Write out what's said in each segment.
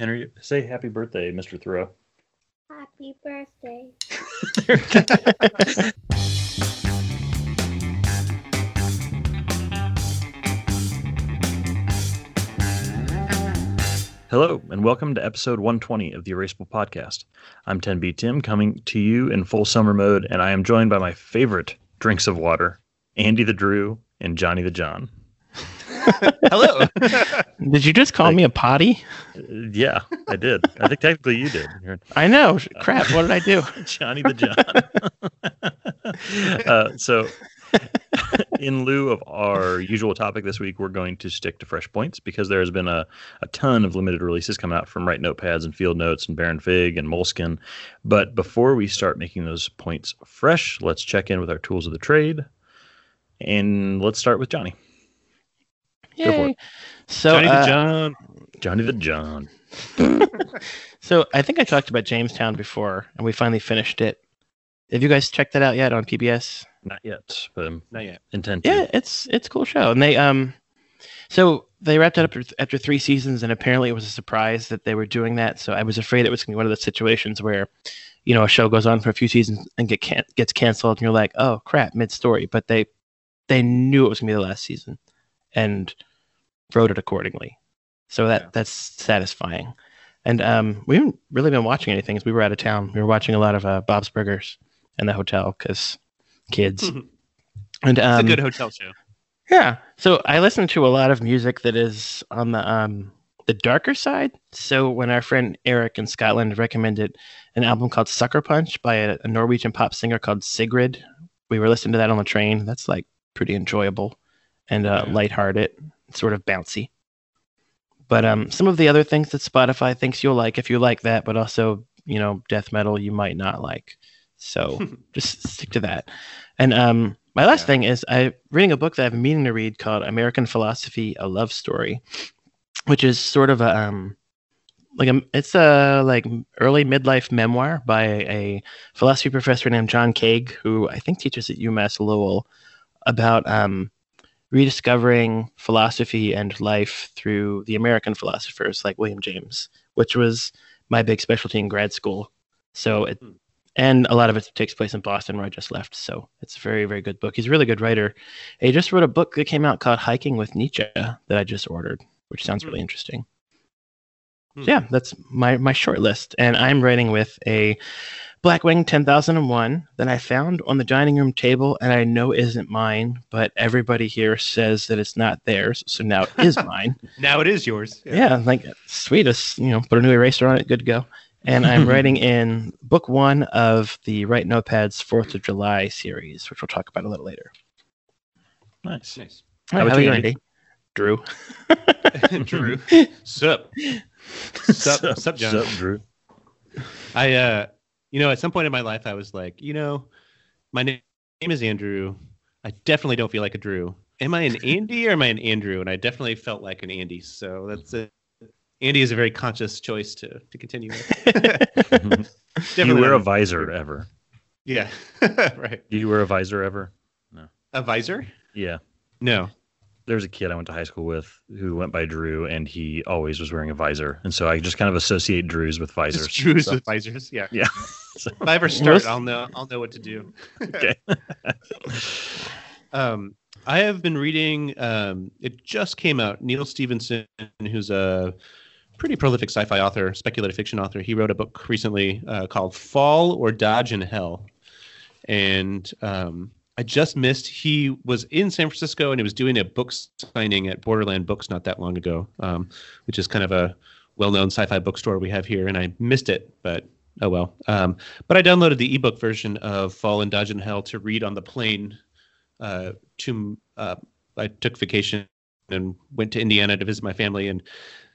Henry, say happy birthday, Mr. Thoreau. Happy birthday. Hello, and welcome to episode 120 of the Erasable Podcast. I'm 10B Tim, coming to you in full summer mode, and I am joined by my favorite drinks of water, Andy the Drew and Johnny the John. Hello. Did you just call me a potty? Yeah, I did. I think technically you did. I know. Crap. What did I do? Johnny the John. uh, so, in lieu of our usual topic this week, we're going to stick to fresh points because there has been a, a ton of limited releases coming out from Write Notepads and Field Notes and Baron Fig and Moleskin. But before we start making those points fresh, let's check in with our tools of the trade. And let's start with Johnny. Go for Yay. So, Johnny uh, the John. Johnny the John. so I think I talked about Jamestown before, and we finally finished it. Have you guys checked that out yet on PBS? Not yet, but I'm Not yet. intent. Yeah, it's it's a cool show, and they um, so they wrapped it up after- after three seasons, and apparently it was a surprise that they were doing that. So I was afraid it was going to be one of those situations where, you know, a show goes on for a few seasons and get can- gets canceled, and you're like, oh crap, mid story. But they they knew it was going to be the last season, and wrote it accordingly. So that Yeah. that's satisfying. And um, we haven't really been watching anything as we were out of town. We were watching a lot of uh, Bob's Burgers in the hotel because kids. it's and um, a good hotel show. yeah. So I listen to a lot of music that is on the um the darker side. So when our friend Eric in Scotland recommended an album called Sucker Punch by a, a Norwegian pop singer called Sigrid, we were listening to that on the train. That's like pretty enjoyable and uh, Yeah. lighthearted, sort of bouncy. But um, some of the other things that Spotify thinks you'll like if you like that, but also you know death metal you might not like. So just stick to that. And um, my last Yeah. thing is I'm reading a book that I've been meaning to read called American Philosophy: A Love Story, which is sort of a um, like a it's a like early midlife memoir by a philosophy professor named John Kaag, who I think teaches at UMass Lowell, about um, rediscovering philosophy and life through the American philosophers like William James, which was my big specialty in grad school. So it, Hmm. and a lot of it takes place in Boston where I just left. So it's a very, very good book. He's a really good writer. He just wrote a book that came out called Hiking with Nietzsche that I just ordered, which sounds really Hmm. interesting. Hmm. So yeah, that's my my short list, and I'm writing with a Blackwing 10001 that I found on the dining room table, and I know isn't mine, but everybody here says that it's not theirs, so now it is mine. Now it is yours. Yeah, like sweetest, you know, put a new eraser on it, good to go. And I'm writing in book one of the Write Notepads Fourth of July series, which we'll talk about a little later. Nice. Nice. All How right, how are you, you, Andy? Andy? Drew. Drew. Sup. Sup, sup, John. Sup, Drew. I, uh, you know, at some point in my life, I was like, you know, my name is Andrew. I definitely don't feel like a Drew. Am I an Andy or am I an Andrew? And I definitely felt like an Andy. So that's a, Andy is a very conscious choice to to continue with. Do you Definitely wear a visor ever? Yeah. right. Do you wear a visor ever? No. A visor? Yeah. No. There was a kid I went to high school with who went by Drew, and he always was wearing a visor, and so I just kind of associate Drews with visors. Just Drews So- with visors. Yeah. Yeah. So- If I ever start, I'll know. I'll know what to do. okay. Um, I have been reading. Um, it just came out. Neal Stephenson, who's a pretty prolific sci-fi author, speculative fiction author, he wrote a book recently uh, called "Fall or Dodge in Hell," and um, I just missed. He was in San Francisco and he was doing a book signing at Borderland Books not that long ago, um, which is kind of a well-known sci-fi bookstore we have here, and I missed it, but. Oh well, um, but I downloaded the ebook version of Fall and Dodge in Hell to read on the plane uh, to uh, I took vacation and went to Indiana to visit my family, and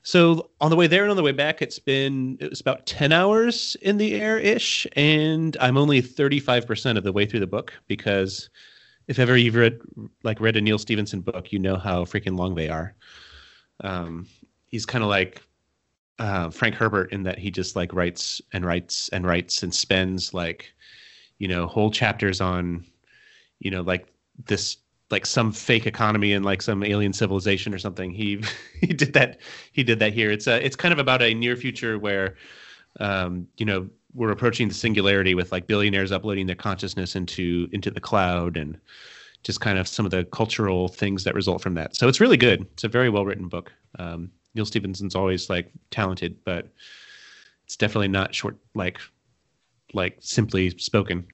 so on the way there and on the way back, it's been it was about ten hours in the air ish, and I'm only thirty five percent of the way through the book because if ever you've read like read a Neal Stephenson book, you know how freaking long they are. Um, he's kind of like uh, Frank Herbert in that he just like writes and writes and writes and spends like you know whole chapters on you know like this like some fake economy and like some alien civilization or something. He he did that he did that here. It's a it's kind of about a near future where um, you know we're approaching the singularity with like billionaires uploading their consciousness into into the cloud and just kind of some of the cultural things that result from that. So it's really good. It's a very well written book. Um, Neal Stephenson's always like talented, but it's definitely not short like like simply spoken.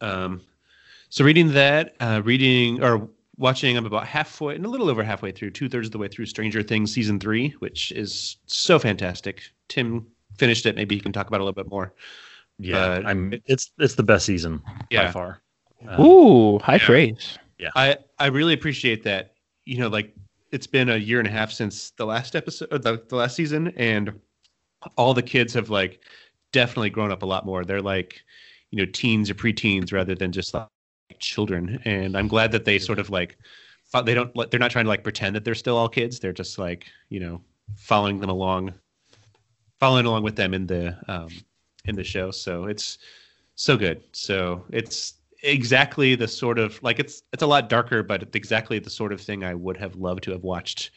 Um, so reading that, uh, reading or watching, I'm about halfway and a little over halfway through, two thirds of the way through Stranger Things season three, which is so fantastic. Tim finished it. Maybe he can talk about it a little bit more. Yeah, But I'm. It's it's the best season by Yeah. far. Uh, Ooh, high yeah. praise. Yeah, I I really appreciate that. You know, like it's been a year and a half since the last episode, or the, the last season, and all the kids have like definitely grown up a lot more. They're like, you know, teens or preteens rather than just like children. And I'm glad that they sort of like they don't they're not trying to like pretend that they're still all kids. They're just like you know following them along, following along with them in the um, in the show. So it's so good. So it's exactly the sort of like it's it's a lot darker, but it's exactly the sort of thing I would have loved to have watched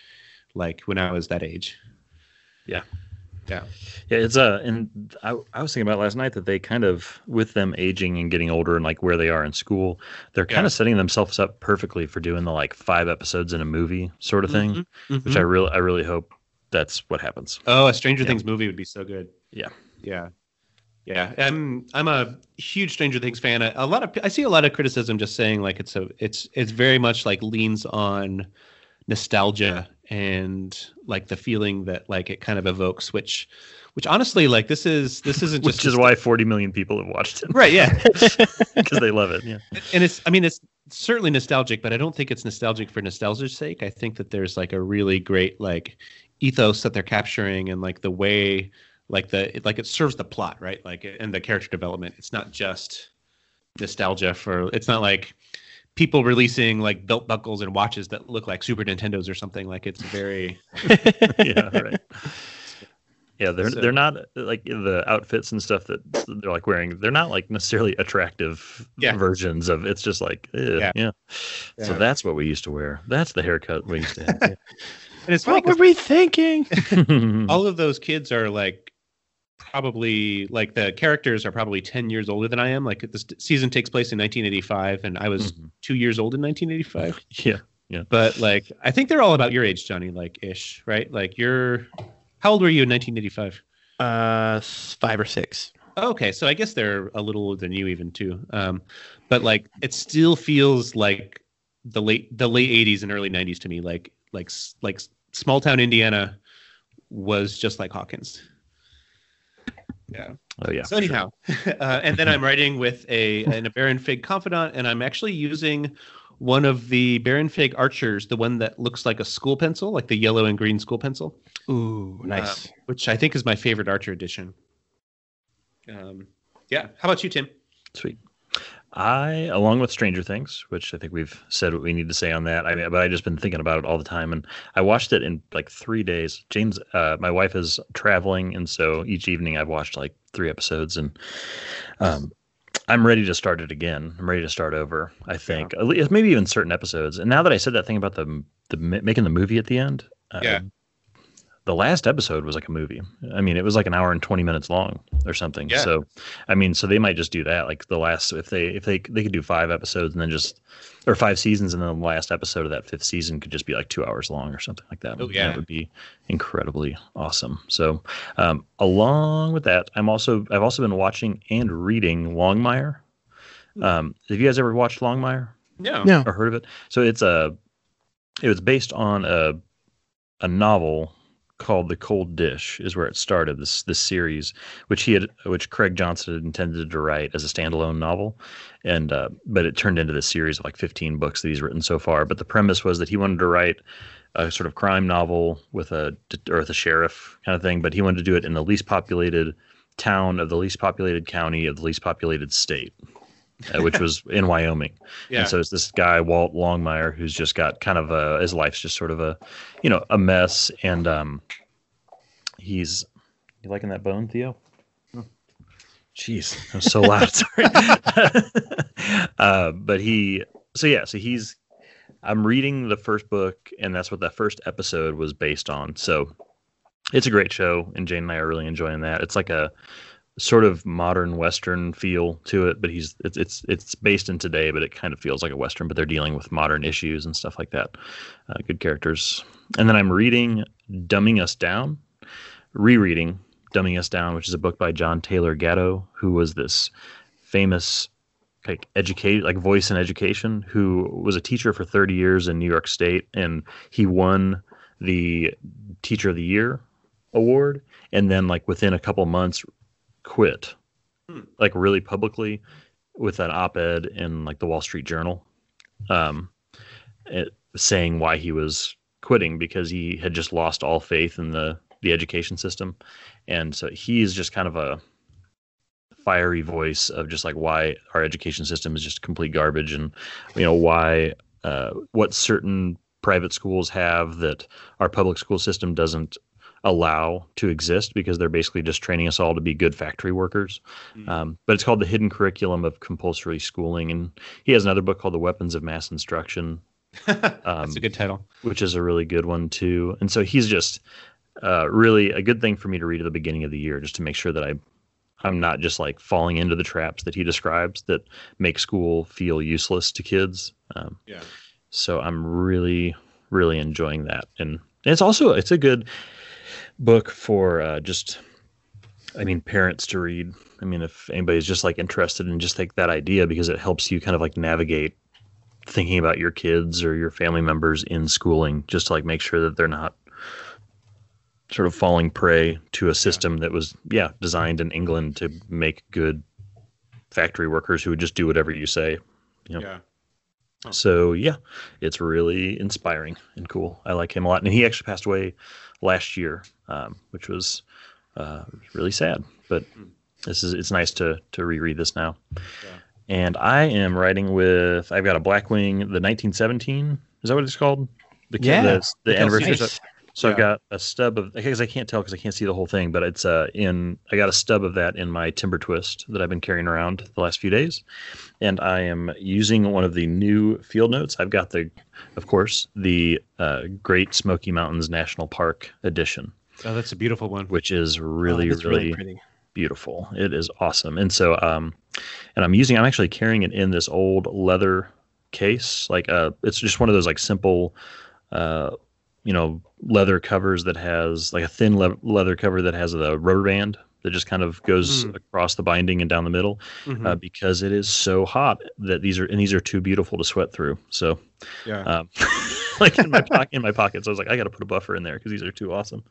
like when I was that age. Yeah, it's a and I, I was thinking about last night that they kind of with them aging and getting older and like where they are in school, they're kind Yeah. of setting themselves up perfectly for doing the like five episodes in a movie sort of thing, Mhm, which mhm. I really I really hope that's what happens. Oh, a Stranger Yeah. Things movie would be so good. Yeah. Yeah. Yeah. I'm I'm a huge Stranger Things fan. A, a lot of I see a lot of criticism just saying like it's a it's it's very much like leans on nostalgia and like the feeling that like it kind of evokes which which honestly like this is this isn't just Which is why 40 million people have watched it right yeah because they love it. Yeah. and it's i mean it's certainly nostalgic but i don't think it's nostalgic for nostalgia's sake i think that there's like a really great like ethos that they're capturing and like the way like the it, like it serves the plot right like and the character development it's not just nostalgia for it's not like people releasing like belt buckles and watches that look like super nintendos or something like it's very yeah, right. Yeah, they're So- they're not like the outfits and stuff that they're like wearing. They're not like necessarily attractive Yeah. versions of. It's just like, eh, Yeah. yeah. So that's what we used to wear. That's the haircut we used to have. and it's What were 'cause we thinking? all of those kids are like probably like the characters are probably 10 years older than I am. Like this season takes place in 1985 and I was Mhm. two years old in 1985. yeah, Yeah. But like, I think they're all about your age, Johnny, like ish, right? Like you're, how old were you in 1985? uh, five or six. Okay. So I guess they're a little older than you even too. Um, but like, it still feels like the late, the late 80s and early 90s to me. Like, like, like small town Indiana was just like Hawkins. Yeah. Oh yeah. So anyhow, uh, and then I'm writing with a an, a Baron Fig confidant, and I'm actually using one of the Baron Fig archers, the one that looks like a school pencil, like the yellow and green school pencil, Ooh, nice. which I think is my favorite archer edition. Um, yeah. How about you, Tim? Sweet. I, along with Stranger Things, which I think we've said what we need to say on that. I mean, but I just been thinking about it all the time, and I watched it in like three days. James, uh, my wife is traveling, and so each evening I've watched like three episodes, and um, I'm ready to start it again. I'm ready to start over. I think At least, maybe even certain episodes. And now that I said that thing about the the making the movie at the end, uh, Yeah. The last episode was like a movie. I mean, it was like an hour and 20 minutes long or something. Yeah. So, I mean, so they might just do that. Like the last, if they, if they, they could do five episodes and then just, or five seasons and then the last episode of that fifth season could just be like two hours long or something like that. Oh, yeah. That would be incredibly awesome. So, um, along with that, I'm also, I've also been watching and reading Longmire. Um, have you guys ever watched Longmire? No. No. or heard of it. So it's a it was based on a a novel called The Cold Dish is where it started this this series which he had which Craig Johnson had intended to write as a standalone novel. And uh, but it turned into this series of like 15 books that he's written so far. But the premise was that he wanted to write a sort of crime novel with a or with a sheriff kind of thing but he wanted to do it in the least populated town of the least populated county of the least populated state uh, which was in Wyoming Yeah. and so it's this guy, Walt Longmire, who's just got kind of a his life's just sort of a, you know, a mess. And um, he's you liking that bone, Theo? Jeez, that was so loud. Sorry. uh, but he, so yeah, so he's I'm reading the first book, and that's what that first episode was based on. So it's a great show, and Jane and I are really enjoying that. It's like a sort of modern western feel to it, but he's it's it's it's based in today, but it kind of feels like a western. But they're dealing with modern issues and stuff like that. Uh, good characters. And then I'm reading Dumbing Us Down, rereading Dumbing Us Down, which is a book by John Taylor Gatto, who was this famous like educate like voice in education who was a teacher for 30 years in New York State and he won the teacher of the year award and then like within a couple months quit Hmm. like really publicly with an op-ed in like the Wall Street Journal um it, saying why he was quitting because he had just lost all faith in the the education system and so he is just kind of a fiery voice of just like why our education system is just complete garbage and you know why uh, what certain private schools have that our public school system doesn't allow to exist because they're basically just training us all to be good factory workers. Mm. Um, but it's called the hidden curriculum of compulsory schooling, and he has another book called the weapons of mass instruction, That's um, a good title. which is a really good one too. And so he's just uh, really a good thing for me to read at the beginning of the year, just to make sure that I I'm not just like falling into the traps that he describes that make school feel useless to kids. Um, Yeah. so I'm really really enjoying that, and it's also it's a good book for uh, just I mean parents to read. I mean if anybody's just like interested in just like that idea because it helps you kind of like navigate thinking about your kids or your family members in schooling just to like make sure that they're not sort of falling prey to a system that was yeah designed in England to make good factory workers who would just do whatever you say. Yep. Yeah. So yeah, it's really inspiring and cool. I like him a lot, and he actually passed away last year, um, which was uh, really sad. But this is it's nice to to reread this now. Yeah. And I am writing with I've got a Blackwing, the 1917. Is that what it's called? The Yeah. the, the Like anniversary. Nice. So I've got a stub of because I can't tell because I can't see the whole thing, but it's uh in I got a stub of that in my timber twist that I've been carrying around the last few days, and I am using one of the new field notes. I've got the, of course, the uh, Great Smoky Mountains National Park edition, Oh, that's a beautiful one. which is really Oh, really, pretty. beautiful. It is awesome, and so um, and I'm using I'm actually carrying it in this old leather case, like uh, it's just one of those like simple, uh, you know, leather covers that has like a thin le- leather cover that has a rubber band that just kind of goes Mm. across the binding and down the middle Mhm. uh, because it is so hot that these are and these are too beautiful to sweat through. So yeah. um, like in my pocket in my pockets, I was like, I got to put a buffer in there because these are too awesome.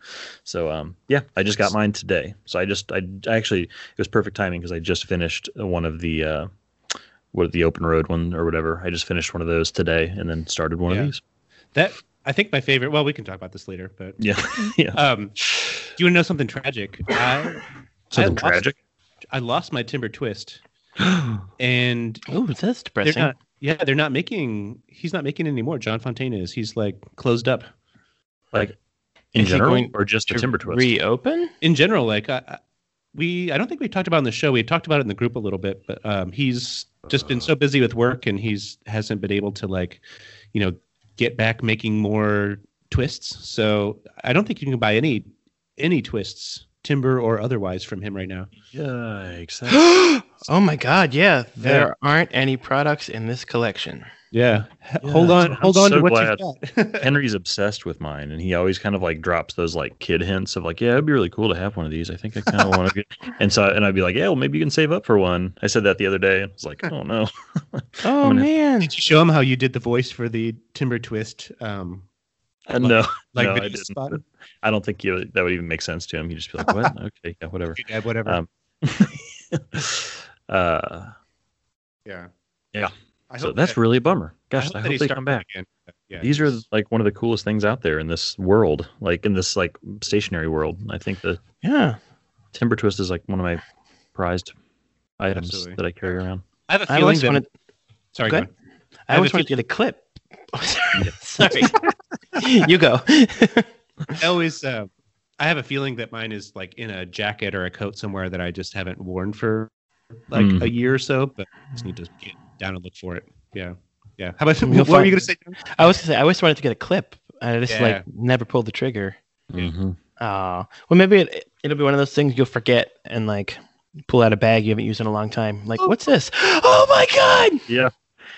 So um, yeah, I just got mine today. So I just I, I actually it was perfect timing because I just finished one of the uh, what the open road one or whatever. I just finished one of those today and then started one Yeah. of these. that I think my favorite. Well, we can talk about this later, but Yeah, yeah. um, do you want to know something tragic? I Something lost- tragic. I lost my timber twist, and oh, that's they're depressing. not. Yeah, they're not making. He's not making anymore. John Fontaine is. He's like closed up. like in Is general going or just a timber twist? reopen? in general, like I, I- we, I don't think we talked about it in the show. We talked about it in the group a little bit, but um, he's just been so busy with work, and he's hasn't been able to like, you know, get back making more twists. So I don't think you can buy any any twists, timber or otherwise, from him right now. Yikes! oh my god, yeah. There aren't any products in this collection. Yeah, Yeah, hold on, I'm hold on so to what glad. you've got. Henry's obsessed with mine, and he always kind of like drops those like kid hints of like, yeah, it'd be really cool to have one of these. I think I kind of want to get. And so, and I'd be like, yeah, well, maybe you can save up for one. I said that the other day. I was like, oh no. Oh gonna- man. Did you show him how you did the voice for the timber twist? Um, Uh, no, like no, I video didn't. spot? I don't think you, that would even make sense to him. He'd just be like, what? okay, yeah, whatever. Yeah, whatever. Um, uh, yeah, yeah. I so hope that's that- really a bummer. Gosh, I hope, that he they come back. again. Yeah, These are like one of the coolest things out there in this world, like in this like stationary world. I think the Yeah. timber twist is like one of my prized items Absolutely. that I carry around. I have a feeling always that. wanted sorry, Go go ahead. ahead. I always a wanted to get a clip. Sorry. you go. I always. Uh, I have a feeling that mine is like in a jacket or a coat somewhere that I just haven't worn for like Mm. a year or so, but I just need to get down and look for it. Yeah. Yeah. How about You'll what were you gonna say? I was gonna say I always wanted to get a clip. I just Yeah. like never pulled the trigger. Mm-hmm. Oh, well, maybe it, it'll be one of those things you'll forget and like pull out a bag you haven't used in a long time. Like, what's this? Oh my god! Yeah.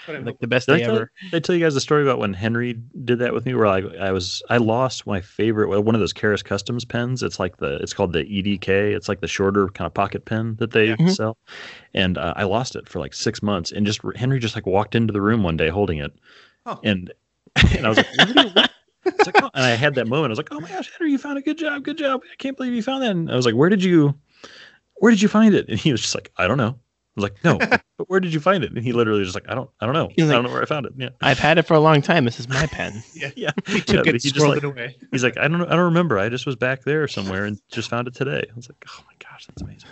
Like the best Did I, day tell, ever. did I tell you guys the story about when Henry did that with me? Where I, I was I lost my favorite well, one of those Karas Kustoms pens. It's like the it's called the EDK. It's like the shorter kind of pocket pen that they Mhm. sell. And uh, I lost it for like six months. And just Henry just like walked into the room one day holding it, Oh. and and I was like, "What are you- what?" It's like, oh, and I had that moment. I was like, "Oh my gosh, Henry, you found a good job, good job! I can't believe you found that." And I was like, "Where did you, where did you find it?" And he was just like, "I don't know." I was like, "No, but where did you find it?" And he literally just like, "I don't, I don't know. He's I don't know where I found it." Yeah, I've had it for a long time. This is my pen. Yeah. yeah. He took but it, he just like- it away. He's like, "I don't, I don't remember. I just was back there somewhere and just found it today." I was like, "Oh my gosh, that's amazing."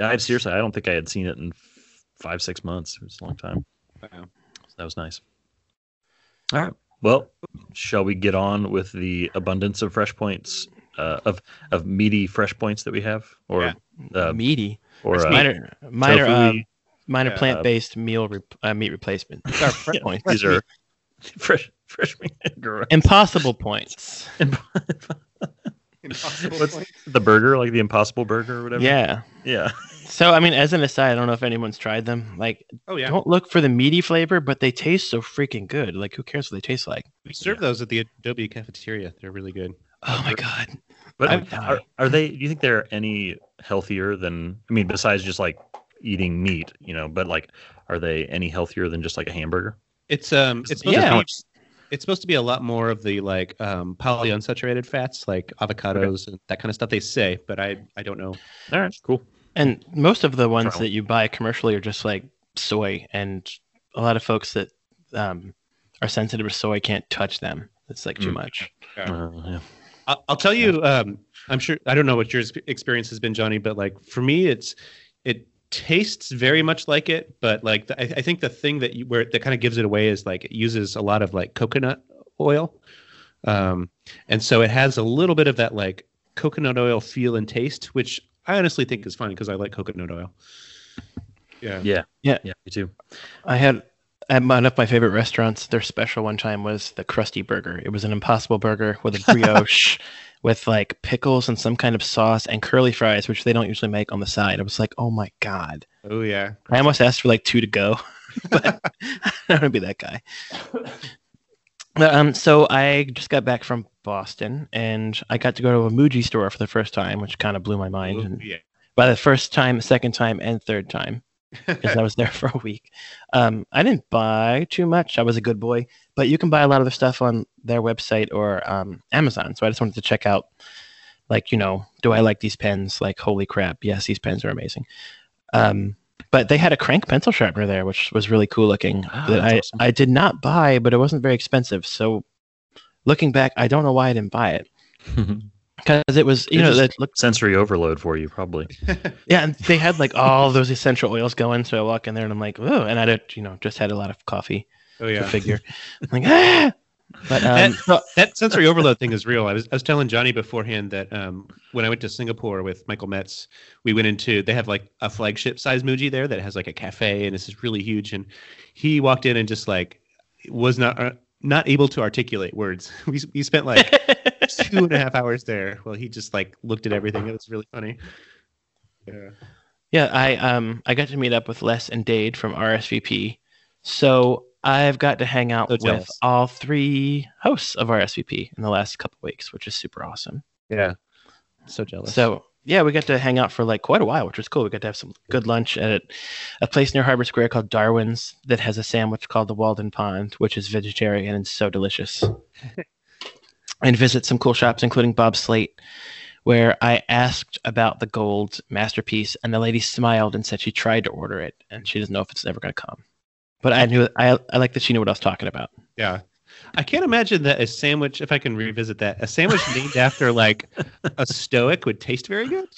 I seriously, I don't think I had seen it in five, six months. It was a long time. Wow. So that was nice. All right. Well, shall we get on with the abundance of fresh points, uh, of of meaty fresh points that we have, or Yeah. uh, Meaty. or uh, Minor, minor, uh, minor Yeah. plant-based meal re- uh, meat replacement. These are fresh Yeah, points. these are fresh fresh meat. Impossible points. Impossible What's point. the burger like the Impossible Burger or whatever? Yeah. yeah. So I mean, as an aside, I don't know if anyone's tried them. Like, Oh yeah. don't look for the meaty flavor, but they taste so freaking good. Like, who cares what they taste like? We serve those at the Adobe cafeteria. They're really good. Oh my god. But I would are, are they? Do you think they're any healthier than? I mean, besides just like eating meat, you know. But like, are they any healthier than just like a hamburger? It's um, it's supposed Yeah. to be, it's supposed to be a lot more of the like um polyunsaturated fats, like avocados and that kind of stuff. They say, but I I don't know. All right, cool. And most of the ones Try that you buy commercially are just like soy, and a lot of folks that um, are sensitive to soy can't touch them. It's like too Mm. much. Uh, yeah. I'll, I'll tell you. Um, I'm sure. I don't know what your experience has been, Johnny, but like for me, it's it tastes very much like it, but like the, I, I think the thing that you where that kind of gives it away is like it uses a lot of like coconut oil, um, and so it has a little bit of that like coconut oil feel and taste, which I honestly think is fine because I like coconut oil. Yeah. Yeah. Yeah. Yeah. Me too. I had at one of my favorite restaurants. Their special one time was the Krusty Burger. It was an Impossible Burger with a brioche, with like pickles and some kind of sauce and curly fries, which they don't usually make on the side. I was like, oh my god! Oh yeah. I almost asked for like two to go, but I don't want to be that guy. But, um, so I just got back from Boston, and I got to go to a Muji store for the first time, which kind of blew my mind. Oh, And yeah. by the first time, second time, and third time, because I was there for a week. Um, I didn't buy too much. I was a good boy, but you can buy a lot of the stuff on their website or um, Amazon. So I just wanted to check out, like, you know, do I like these pens? Like, holy crap, yes, these pens are amazing. Um, but they had a crank pencil sharpener there, which was really cool looking. Ah, that I, awesome. I did not buy, but it wasn't very expensive. So looking back, I don't know why I didn't buy it because it was, you It know, that looked Sensory overload for you, probably. yeah, and they had like all those essential oils going. So I walk in there and I'm like, oh, and I did, you know, just had a lot of coffee. Oh Go yeah. figure. I'm like, ah. But um, so- that sensory overload thing is real. I was, I was telling Johnny beforehand that um, when I went to Singapore with Michael Metz, we went into they have like a flagship size Muji there that has like a cafe and this is really huge. And he walked in and just like was not uh, not able to articulate words. We we spent like two and a half hours there. Well, he just like looked at everything. It was really funny. Yeah. yeah, I um I got to meet up with Les and Dade from RSVP. So I've got to hang out So with all three hosts of RSVP in the last couple weeks, which is super awesome. Yeah. So jealous. So yeah, we got to hang out for like quite a while, which was cool. We got to have some good lunch at a place near Harvard Square called Darwin's that has a sandwich called the Walden Pond, which is vegetarian and so delicious. and visit some cool shops, including Bob Slate, where I asked about the gold masterpiece, and the lady smiled and said she tried to order it, and she doesn't know if it's ever going to come. But I knew I, I like that she knew what I was talking about. Yeah. I can't imagine that a sandwich, if I can revisit that, a sandwich named after like a stoic would taste very good.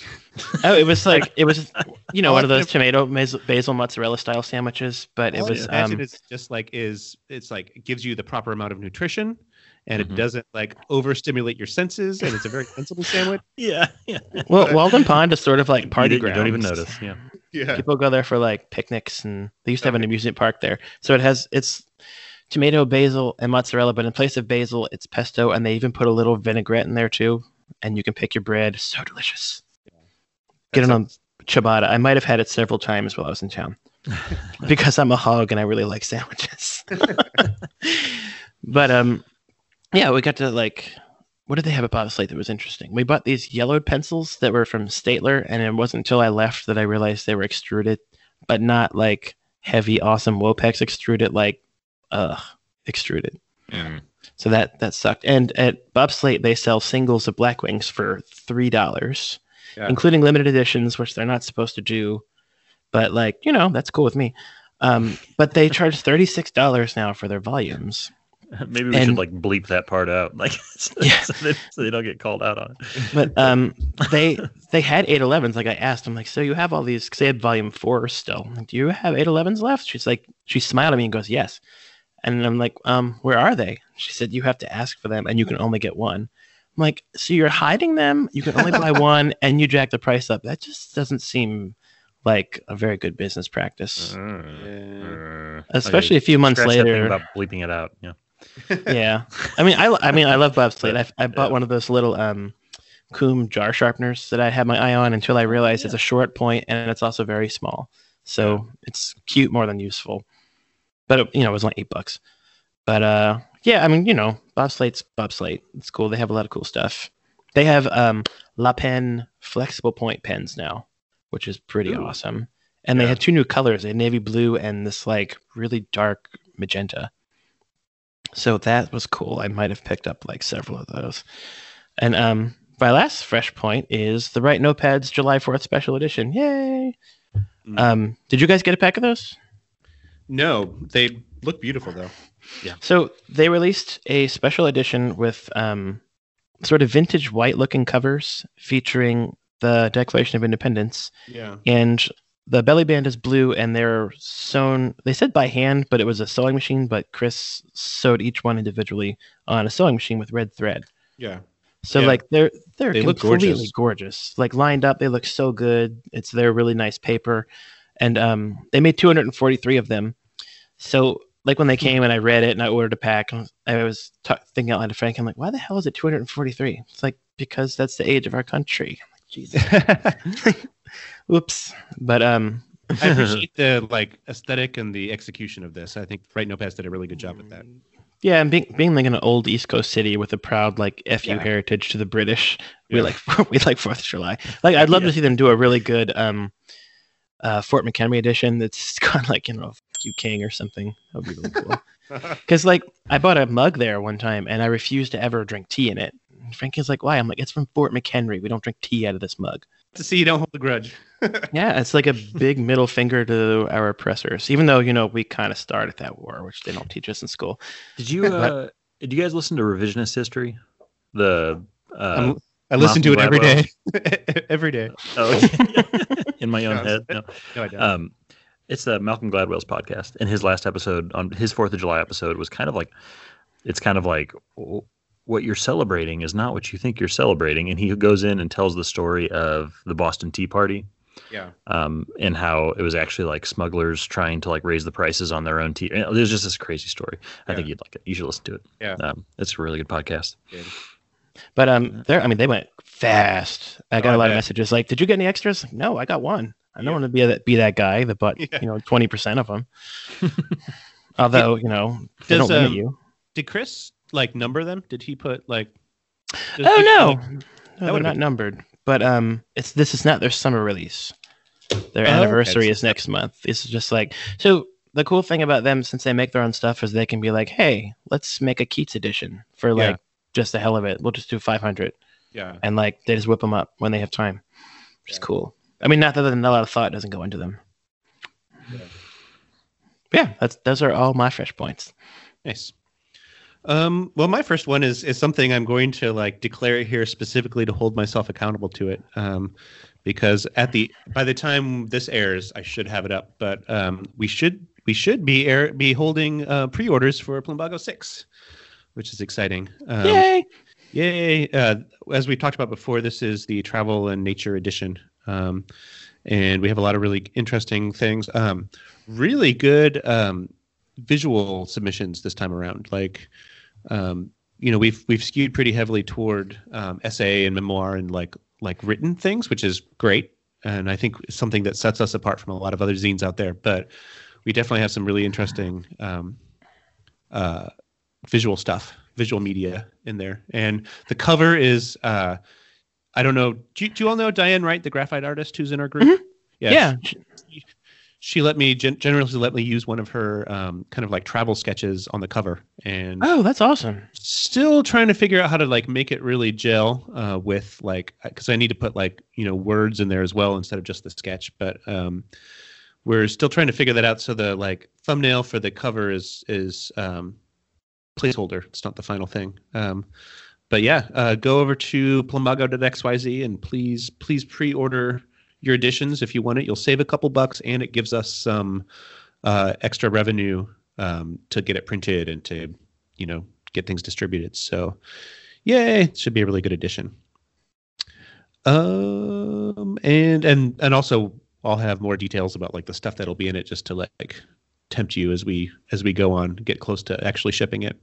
Oh, it was like it was, you know, one of those tomato basil, mozzarella style sandwiches. But it I was imagine um, it's just like is it's like it gives you the proper amount of nutrition and Mhm. it doesn't like overstimulate your senses and it's a very sensible sandwich. Yeah. Yeah. well, Walden Pond is sort of like party you, ground. don't even notice. Yeah. Yeah. People go there for like picnics, and they used to have an amusement park there. So it has it's tomato, basil, and mozzarella, but in place of basil, it's pesto, and they even put a little vinaigrette in there too. And you can pick your bread. So delicious. Get it on ciabatta. I might have had it several times while I was in town because I'm a hog and I really like sandwiches. but um, yeah, we got to like, what did they have at Bob's Slate that was interesting? We bought these yellowed pencils that were from Staedtler, and it wasn't until I left that I realized they were extruded, but not like heavy, awesome Wopex extruded, like uh, extruded. Mm. So that that sucked. And at Bob Slate, they sell singles of Black Wings for three dollars, Yeah. including limited editions, which they're not supposed to do. But like you know, that's cool with me. Um, but they charge thirty six dollars now for their volumes. Maybe we And- should like bleep that part out, like so, Yeah. so, they, so they don't get called out on it. But um, they they had eight elevens. Like I asked, I'm like, so you have all these? Because they had volume four still. Like, Do you have eight elevens left? She's like, she smiled at me and goes, yes. And I'm like, um, where are they? She said, you have to ask for them, and you can only get one. I'm like, so you're hiding them? You can only buy one, and you jack the price up. That just doesn't seem like a very good business practice, Uh, especially okay. a few months Scratch that thing later. about bleeping it out. Yeah. Yeah. I mean i i mean i love bob slate i, I bought one of those little um KUM jar sharpeners that i had my eye on until i realized it's a short point and it's also very small. So it's cute more than useful. But it, you know it was only eight bucks. But uh yeah i mean you know bob slate's bob slate it's cool. They have a lot of cool stuff. They have um Le Pen flexible point pens now which is pretty Ooh. awesome. And they had two new colors a navy blue and this like really dark magenta so that was cool. I might have picked up like several of those. And um, my last fresh point is the Write Notepads July 4th special edition. Yay! Mm. Um, did you guys get a pack of those? No, they look beautiful though. Yeah. So they released a special edition with um, sort of vintage white looking covers featuring the Declaration of Independence. Yeah. And the belly band is blue and they're sewn, they said by hand, but it was a sewing machine. But Chris sewed each one individually on a sewing machine with red thread. Yeah. So Yeah. like they're they're They completely gorgeous. gorgeous. Like lined up, they look so good. It's their really nice paper, and um, they made 243 of them. So like when they came and I read it and I ordered a pack, I was- I was ta- thinking out loud to Frank. I'm like, why the hell is it 243? It's like because that's the age of our country. Jesus. Whoops. But um, I appreciate the like aesthetic and the execution of this. I think Write Notepads did a really good job with that. yeah, and being being like an old East Coast city with a proud like fu Yeah. heritage to the British, we Yeah. like we like Fourth of July. Like I'd love Yeah. to see them do a really good um, uh, Fort McHenry edition that's kind of like you know you King or something. That would be really cool. Because like I bought a mug there one time and I refused to ever drink tea in it. And Frankie's like, why? I'm like, it's from Fort McHenry. We don't drink tea out of this mug. to see you don't hold a grudge. Yeah, it's like a big middle finger to our oppressors, even though you know we kind of started that war, which they don't teach us in school. Did you uh, did you guys listen to revisionist history? The uh, I'm- listen to it every day. every day. oh, okay. in my own No. head. No. No, I don't. Um, it's uh, Malcolm Gladwell's podcast, and his last episode on his Fourth of July episode was kind of like, it's kind of like what you're celebrating is not what you think you're celebrating, and he goes in and tells the story of the Boston Tea Party, yeah. um, and how it was actually like smugglers trying to like raise the prices on their own tea. and There's just this crazy story. I Yeah. think you'd like it. You should listen to it. Yeah. um, it's a really good podcast. Good. But um, there. I mean, they went fast. I got Oh, I a lot of messages like, "Did you get any extras?" Like, no, I got one. I don't Yeah. want to be that be that guy that bought Yeah. you know twenty percent of them. Although you know they Does, don't limit um, you. Did Chris like number them? Did he put like? Oh he, no, like- no, that they're would've not been- numbered. But um, it's this is not their summer release. Their Oh, okay. anniversary is next month. This is just like so. The cool thing about them, since they make their own stuff, is they can be like, "Hey, let's make a Keats edition for Yeah. like just the hell of it. We'll just do 500." yeah. and like they just whip them up when they have time, which is Yeah. cool. I mean, not that a lot of thought doesn't go into them. Yeah. Yeah, that's those are all my fresh points. Nice. Um, well, my first one is is something I'm going to like declare here specifically to hold myself accountable to it. Um, because at the by the time this airs, I should have it up. But um, we should we should be air be holding uh, pre-orders for Plumbago Six, which is exciting. Um, Yay! Yay! Uh, as we talked about before, this is the travel and nature edition. Um, and we have a lot of really interesting things. Um, really good um, visual submissions this time around. Like, um, you know, we've we've skewed pretty heavily toward um, essay and memoir and like like written things, which is great, and I think something that sets us apart from a lot of other zines out there. But we definitely have some really interesting um, uh, visual stuff, visual media in there, and the cover is. Uh, I don't know. Do you, do you all know Diane Wright, the graphite artist who's in our group? Mhm. Yeah. She, she let me gen- generously let me use one of her um, kind of like travel sketches on the cover, and Oh, that's awesome. still trying to figure out how to like make it really gel uh, with like because I need to put like you know words in there as well instead of just the sketch. But um, we're still trying to figure that out. So the like thumbnail for the cover is is um, placeholder. It's not the final thing. Um, but yeah, uh, go over to plumbago.xyz and please please pre-order your editions if you want it. You'll save a couple bucks and it gives us some uh, extra revenue um, to get it printed and to you know get things distributed. So, yay! It should be a really good edition. Um, and and and also I'll have more details about like the stuff that'll be in it, just to like tempt you as we as we go on, get close to actually shipping it.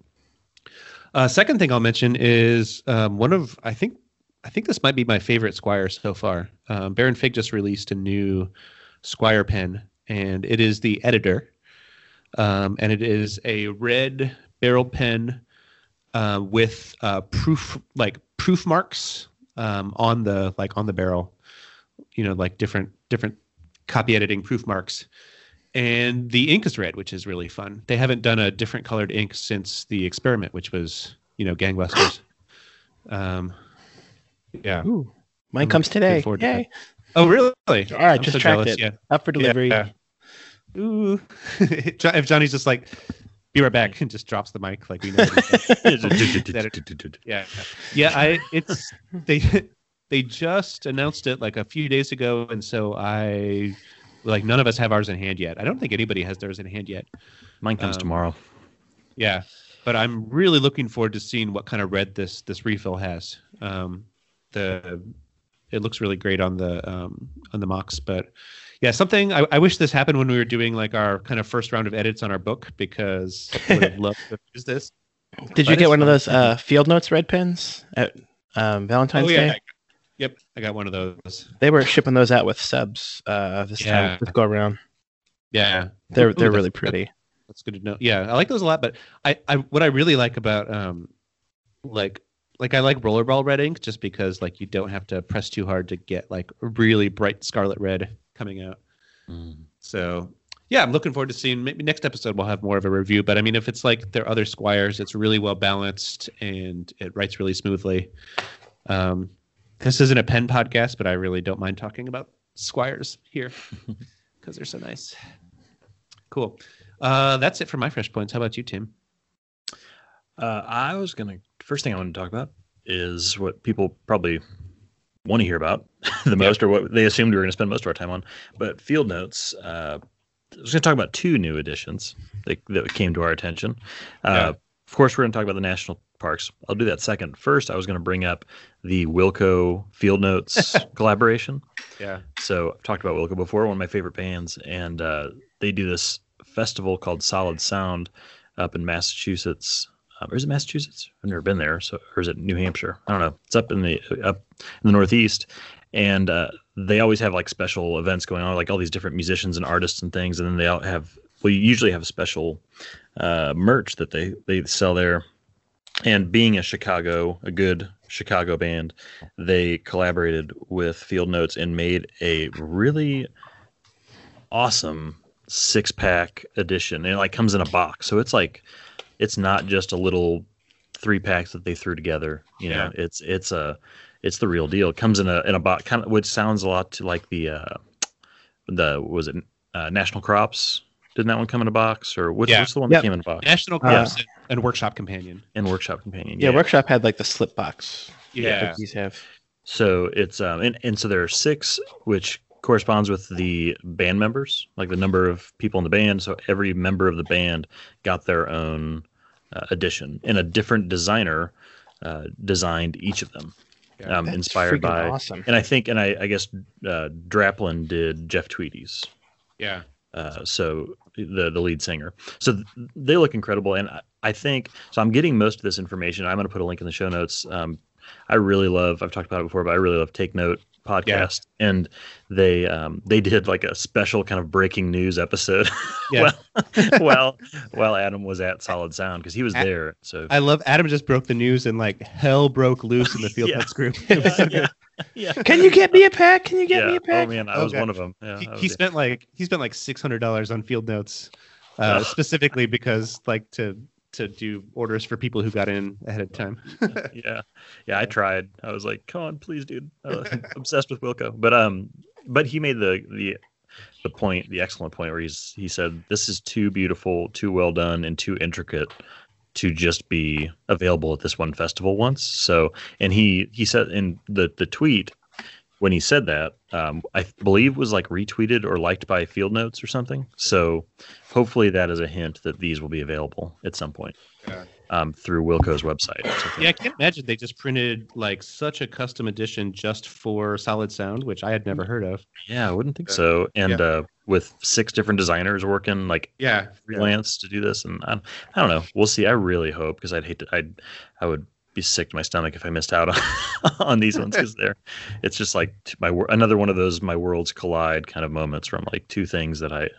Uh, second thing I'll mention is um, one of I think I think this might be my favorite Squire so far. Um, Baron Fig just released a new Squire pen, and it is the editor, um, and it is a red barrel pen uh, with uh, proof like proof marks um, on the like on the barrel, you know, like different different copy editing proof marks. And the ink is red, which is really fun. They haven't done a different colored ink since the experiment, which was you know gangbusters. Yeah. Ooh, mine I'm comes today. to Yay! Oh, really? All right, just tracked it. Yeah. Up for delivery. Yeah. Ooh. if Johnny's just like, be right back, and just drops the mic, like we know. yeah, yeah. I it's they they just announced it like a few days ago, and so I like none of us have ours in hand yet. I don't think anybody has theirs in hand yet. Mine comes Um, tomorrow. Yeah, but I'm really looking forward to seeing what kind of red this this refill has. Um, the it looks really great on the um, on the mocks, but yeah, something I, I wish this happened when we were doing like our kind of first round of edits on our book because I would have loved to use this. Did you get one of those uh, Field Notes red pens at um, Valentine's oh yeah, Day? Yep, I got one of those. They were shipping those out with subs uh, this Yeah. time. This go around. Yeah, They're they're really that's- pretty. That's good to know. Yeah, I like those a lot. But I, I what I really like about um, like like I like rollerball red ink just because like you don't have to press too hard to get like really bright scarlet red coming out. Mm. So yeah, I'm looking forward to seeing. Maybe next episode we'll have more of a review. But I mean, if it's like their other squires, it's really well balanced and it writes really smoothly. Um, this isn't a pen podcast, but I really don't mind talking about squires here because they're so nice. Cool. Uh, that's it for my fresh points. How about you, Tim? Uh, I was gonna first thing I want to talk about is what people probably want to hear about the most, or what they assumed we were going to spend most of our time on. But field notes. Uh, I was going to talk about two new additions that, that came to our attention. Uh, Yeah. Of course, we're going to talk about the national parks. I'll do that second. First, I was going to bring up the Wilco Field Notes collaboration. Yeah. So I've talked about Wilco before, one of my favorite bands, and uh, they do this festival called Solid Sound up in Massachusetts. Um, or is it Massachusetts? I've never been there. So, or is it New Hampshire? I don't know. It's up in the up in the Northeast, and uh, they always have like special events going on, like all these different musicians and artists and things. And then they all have. Well, you usually have a special uh, merch that they they sell there. And being a Chicago, a good Chicago band, they collaborated with Field Notes and made a really awesome six pack edition. It like comes in a box. So it's like it's not just a little three packs that they threw together. You know, it's it's a it's the real deal. It comes in a in a box kind of which sounds a lot to like the uh the was it uh, National Crops? Didn't that one come in a box? Or which, Yeah. what's the one Yep. that came in a box? National Uh, Crops and- and Workshop Companion. And Workshop Companion. Yeah, Workshop had like the slip box. Yeah. that these have. So it's um and, and so there are six, which corresponds with the band members, like the number of people in the band. So every member of the band got their own uh, edition, and a different designer uh, designed each of them. Yeah. um, That's inspired by. awesome. And I think, and I, I guess uh, Draplin did Jeff Tweedy's. Yeah. Uh, so the the lead singer. So th- they look incredible, and I, I think so. I'm getting most of this information. I'm going to put a link in the show notes. Um, I really love. I've talked about it before, but I really love Take Note podcast, and they um, they did like a special kind of breaking news episode. Yeah. well while while Adam was at Solid Sound because he was A- there. So I love Adam just broke the news and like hell broke loose in the Field Yeah. Notes group. So yeah, yeah. Can you get me a pack? Can you get yeah. me a pack? Oh man, I Oh, was one of them. Yeah, he, was- he spent like he spent like six hundred dollars on Field Notes, uh, specifically because like to to do orders for people who got in ahead of time. yeah. Yeah i tried. I was like come on please dude. I'm obsessed with wilco. But um but he made the the the point the excellent point where he's he said this is too beautiful too well done and too intricate to just be available at this one festival once. So and he he said in the the tweet when he said that um, i believe was like retweeted or liked by field notes or something so hopefully that is a hint that these will be available at some point Yeah. um, through wilco's website yeah, I can't imagine they just printed like such a custom edition just for Solid Sound, which I had never heard of. Yeah, I wouldn't think Yeah. so. And uh, with six different designers working like Yeah, freelance to do this, and I, I don't know. We'll see. I really hope because I'd hate to. I'd I would be sick to my stomach if I missed out on, on these ones because they're. It's just like my another one of those my worlds collide kind of moments from like two things that I,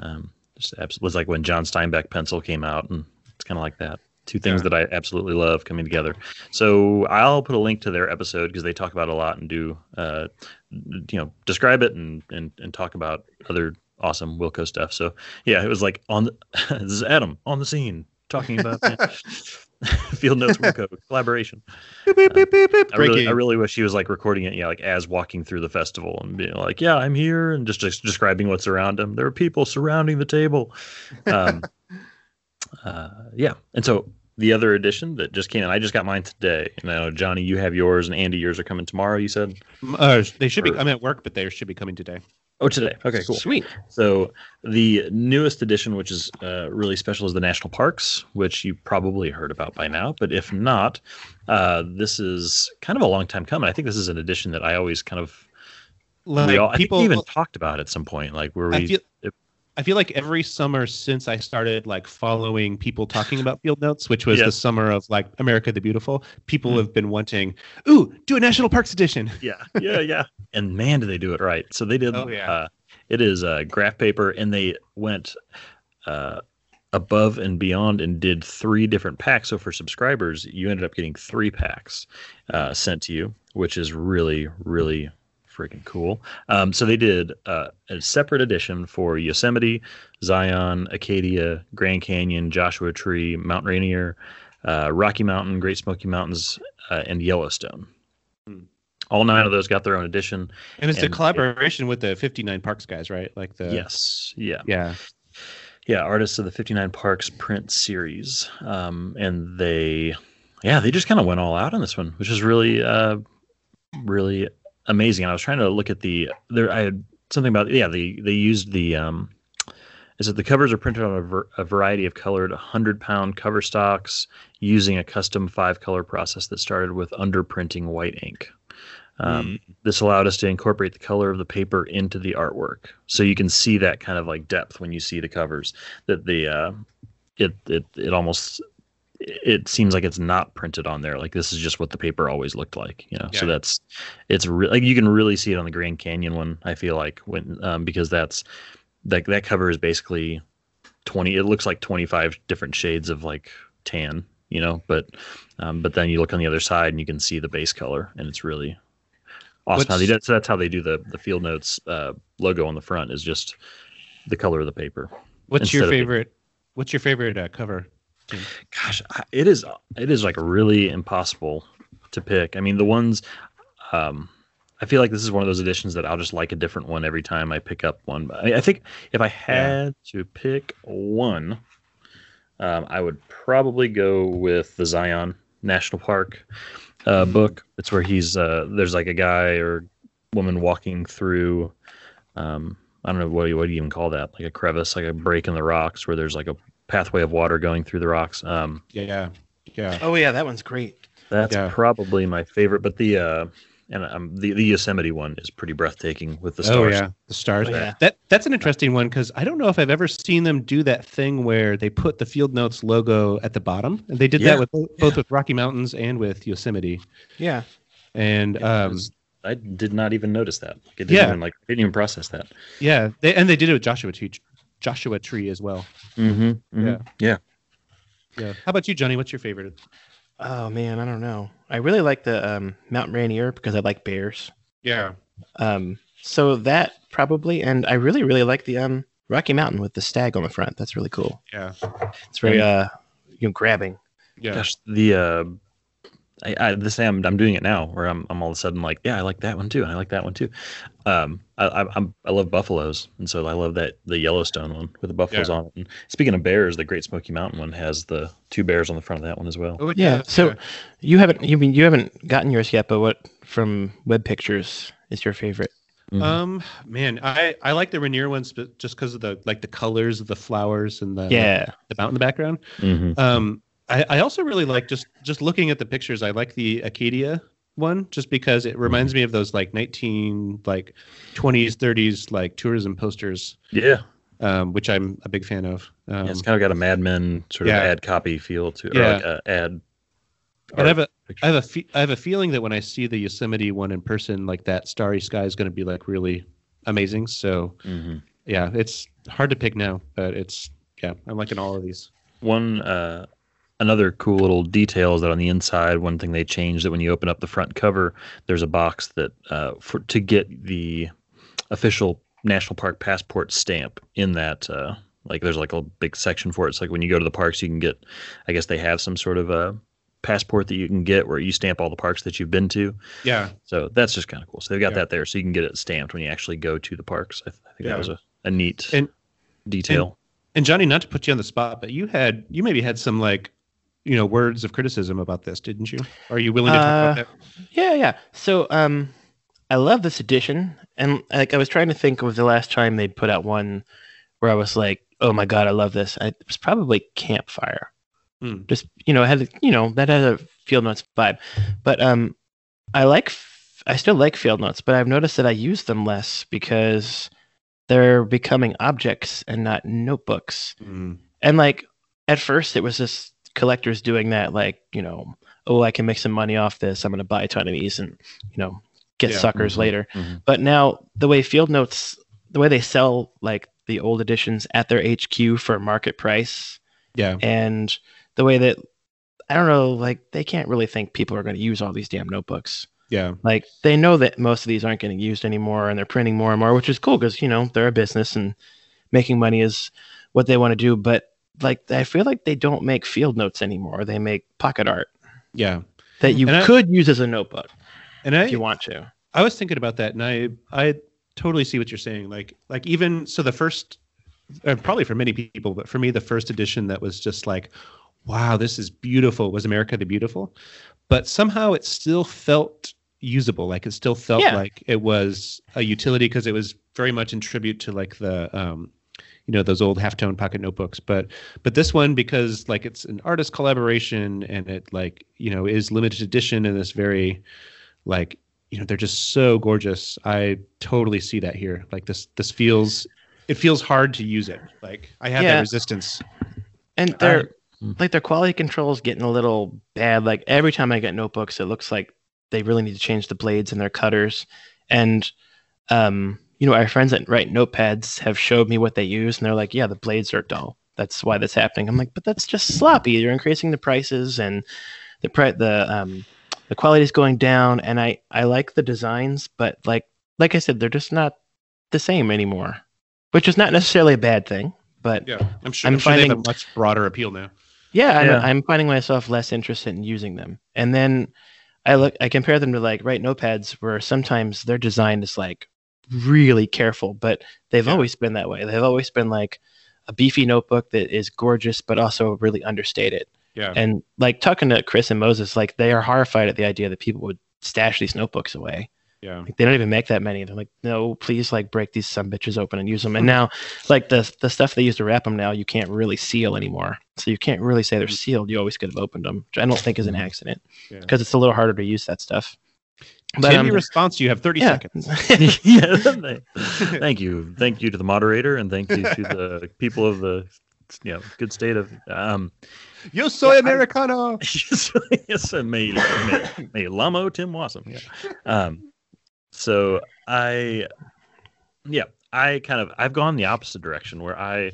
um, just abs- was like when John Steinbeck pencil came out, and it's kind of like that. Two things Yeah. that I absolutely love coming together. So I'll put a link to their episode because they talk about a lot and do, uh, you know, describe it and, and, and talk about other awesome Wilco stuff. So yeah, it was like on the, this is Adam on the scene talking about Field Notes Wilco collaboration. Beep, beep, beep, beep, beep. I really, I really wish he was like recording it, yeah, like as walking through the festival and being like, "Yeah, I'm here," and just, just describing what's around him. There are people surrounding the table. Um, uh, yeah, and so the other edition that just came in, I just got mine today. And I know Johnny, you have yours, and Andy, yours are coming tomorrow. You said, Uh, they should be. Or- I'm at work, but they should be coming today. "Oh, today." Okay, cool. Sweet. So the newest edition, which is uh, really special, is the national parks, which you probably heard about by now. But if not, uh, this is kind of a long time coming. I think this is an edition that I always kind of Like we all, I think people, we even talked about at some point, like where we. Feel, it- I feel like every summer since I started like following people talking about field notes, which was Yeah. the summer of like America the Beautiful, people Mhm. have been wanting, ooh, do a national parks edition. yeah, yeah, yeah. And man, do they do it right? So they did. Oh, yeah. Uh, it is uh, graph paper, and they went uh, above and beyond and did three different packs. So for subscribers, you ended up getting three packs uh, sent to you, which is really, really freaking cool. Um, so they did uh, a separate edition for Yosemite, Zion, Acadia, Grand Canyon, Joshua Tree, Mount Rainier, uh, Rocky Mountain, Great Smoky Mountains, uh, and Yellowstone. Hmm. All nine of those got their own edition. And it's a And- collaboration with the 59 Parks guys, right? Like the yes, yeah, yeah. yeah. Artists of the Fifty Nine Parks print series, um, and they, yeah, they just kind of went all out on this one, which is really, uh, really amazing. And I was trying to look at the there. I had something about yeah. They they used the um, is that the covers are printed on a, ver- a variety of colored 100 pound cover stocks using a custom five color process that started with underprinting white ink. Um, This allowed us to incorporate the color of the paper into the artwork, so you can see that kind of like depth when you see the covers. That the uh, it it it almost it seems like it's not printed on there. Like this is just what the paper always looked like, you know. So that's it's re- like you can really see it on the Grand Canyon one. I feel like when um, because that's that that cover is basically twenty. It looks like twenty five different shades of like tan, you know. But um, but then you look on the other side and you can see the base color, and it's really awesome how they do. So that's how they do the the Field Notes uh, logo on the front is just the color of the paper. What's your Instead of the- favorite? What's your favorite uh, cover? Gosh it is it is like really impossible to pick. I mean the ones um i feel like this is one of those editions that i'll just like a different one every time i pick up one. But i, I think if i had to pick one um, i would probably go with the zion national park uh, book. It's where he's uh, there's like a guy or woman walking through um, i don't know what do you, what do you even call that? Like a crevice like a break in the rocks where there's like a pathway of water going through the rocks um, Yeah, yeah. Oh yeah, that one's great. That's Yeah. probably my favorite, but the uh, and um, the the Yosemite one is pretty breathtaking with the stars. Oh stars. yeah, the stars. Oh, yeah. That that's an interesting one because I don't know if I've ever seen them do that thing where they put the Field Notes logo at the bottom, and they did Yeah. that with both, both with Rocky Mountains and with Yosemite. Yeah. And um, was- I did not even notice that. I didn't Yeah. even like didn't even process that. yeah, they, and they did it with Joshua Tree, Joshua Tree as well. Mm-hmm. Yeah. Yeah. Yeah. How about you, Johnny? What's your favorite? Oh man, I don't know. I really like the um, Mount Rainier because I like bears. Yeah. Um, so that probably, and I really really like the um, Rocky Mountain with the stag on the front. That's really cool. Yeah. It's very uh, you know, grabbing. Yeah. Gosh, the uh, I, I this I'm I'm doing it now, where I'm I'm all of a sudden like, yeah, I like that one too, and I like that one too. Um, I I I'm, I love buffaloes, and so I love that the Yellowstone one with the buffaloes Yeah. on it. And speaking of bears, the Great Smoky Mountain one has the two bears on the front of that one as well. Oh, it Yeah. does, So you haven't you mean you haven't gotten yours yet, but what from web pictures is your favorite? Mhm. Um, man, I I like the Rainier ones, but just because of the like the colors of the flowers and the yeah. the mountain in the background. Mhm. Um, I, I also really like just just looking at the pictures. I like the Acadia one just because it reminds me of those like nineteen like twenties thirties like tourism posters, yeah, um, which I'm a big fan of. Um, yeah, it's kind of got a Mad Men sort of ad copy feel to it, Yeah. like a ad. and I have a picture. I have a fe- I have a feeling that when I see the Yosemite one in person, like that starry sky is going to be like really amazing. So Mhm. yeah, it's hard to pick now, but it's yeah, I'm liking all of these. One uh, another cool little detail is that on the inside, one thing they changed that when you open up the front cover, there's a box that uh, for to get the official national park passport stamp in that. Uh, like there's like a big section for it. It's like when you go to the parks, you can get. I guess they have some sort of a passport that you can get where you stamp all the parks that you've been to. Yeah, So that's just kind of cool. So they've got Yeah. that there, so you can get it stamped when you actually go to the parks. I, th- I think Yeah. that was a, a neat And- detail. And Johnny, not to put you on the spot, but you had you maybe had some like you know words of criticism about this, didn't you? Are you willing to talk Uh, about that? Yeah, yeah. So, um, I love this edition, and like I was trying to think of the last time they put out one where I was like, "Oh my god, I love this." I, it was probably Campfire. Hmm. Just you know, had you know that had a field notes vibe, but um, I like f- I still like field notes, but I've noticed that I use them less because they're becoming objects and not notebooks Mm, and like at first it was just collectors doing that like you know oh i can make some money off this i'm going to buy a ton of these and you know get Yeah. suckers Mhm. later Mhm. but now the way field notes the way they sell like the old editions at their hq for market price yeah, and the way that i don't know like they can't really think people are going to use all these damn notebooks yeah, like they know that most of these aren't getting used anymore and they're printing more and more which is cool because you know they're a business and making money is what they want to do but like i feel like they don't make field notes anymore they make pocket art yeah. that you And I- could use as a notebook And I if you want to I was thinking about that, and I I totally see what you're saying. Like like even so, the first, uh, probably for many people, but for me, the first edition that was just like, wow, this is beautiful. Was America the Beautiful? But somehow it still felt usable. Like it still felt Yeah. like it was a utility because it was very much in tribute to like the. Um, you know those old halftone pocket notebooks. But but this one because like it's an artist collaboration and it like you know is limited edition and this very like you know they're just so gorgeous. I totally see that here. Like this this feels it feels hard to use it. Like i have Yeah. that resistance. And they're Hmm. like their quality control is getting a little bad. Like every time i get notebooks it looks like they really need to change the blades and their cutters. And um you know our friends that write notepads have showed me what they use and they're like yeah the blades are dull. That's why that's happening. I'm like but that's just sloppy. You're increasing the prices and the pri- the um the quality is going down and i i like the designs but like like i said they're just not the same anymore which is not necessarily a bad thing but yeah i'm sure I'm i'm, sure they have finding- a much broader appeal now. Yeah, I'm, I'm finding myself less interested in using them. And then I look, I compare them to like Write Notepads, where sometimes their design is like really careful, but they've Yeah. always been that way. They've always been like a beefy notebook that is gorgeous, but also really understated. yeah And like talking to Chris and Moses, like they are horrified at the idea that people would stash these notebooks away. Yeah. Like, they don't even make that many. They're like, no, please, like break these some bitches open and use them. And mm-hmm. now, like the the stuff they use to wrap them now, you can't really seal anymore. So you can't really say they're mm-hmm. sealed. You always could have opened them, which I don't think is an mm-hmm. accident Yeah. because it's a little harder to use that stuff. But um, response, you have 30 yeah. seconds. yeah. thank- you. Thank you to the moderator and thank you to the people of the you know, good state of um Yo soy Americano. yes, may, may, may Lamo Tim Wasem. Yeah. Um, so I, yeah, I kind of I've gone the opposite direction where I,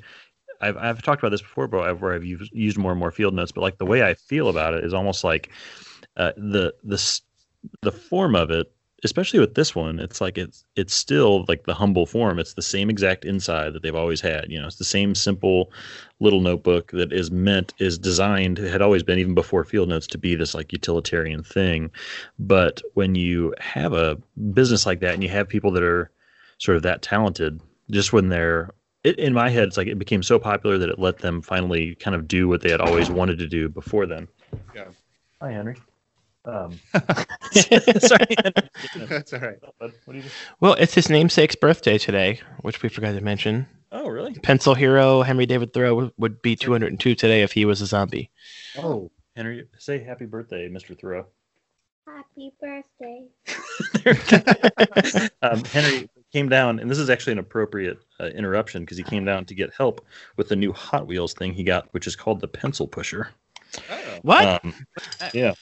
I've I've talked about this before, but I've, where I've used, used more and more field notes. But like the way I feel about it is almost like uh, the the the form of it, especially with this one, it's like it's it's still like the humble form. It's the same exact inside that they've always had. You know, it's the same simple little notebook that is meant is designed had always been even before field notes to be this like utilitarian thing but when you have a business like that and you have people that are sort of that talented just when they're it, in my head it's like it became so popular that it let them finally kind of do what they had always wanted to do before then Yeah. hi henry um, sorry That's all right. what do you do? well, it's his namesake's birthday today, which we forgot to mention. oh really Pencil hero Henry David Thoreau would be 202 today if he was a zombie. oh henry say happy birthday mr thoreau Happy birthday. um, Henry came down, and this is actually an appropriate uh, interruption because he came down to get help with the new Hot Wheels thing he got, which is called the Pencil Pusher. Oh. What? Um, yeah,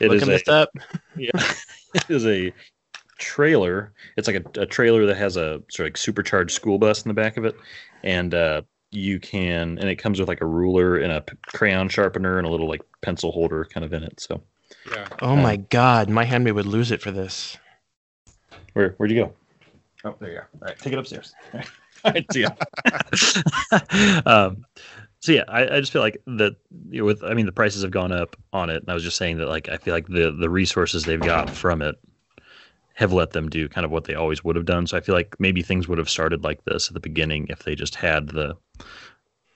it is Looking a, this up. yeah, it is a trailer. It's like a, a trailer that has a sort of like supercharged school bus in the back of it, and uh, you can, and it comes with like a ruler and a p- crayon sharpener and a little like pencil holder kind of in it. So Yeah. Oh my God, my Henry would lose it for this. Where where'd you go? Oh, there you go. All right, take it upstairs. All right, see ya. um, so yeah, I, I just feel like that you know, with I mean the prices have gone up on it, and I was just saying that like I feel like the the resources they've got from it have let them do kind of what they always would have done. So I feel like maybe things would have started like this at the beginning if they just had the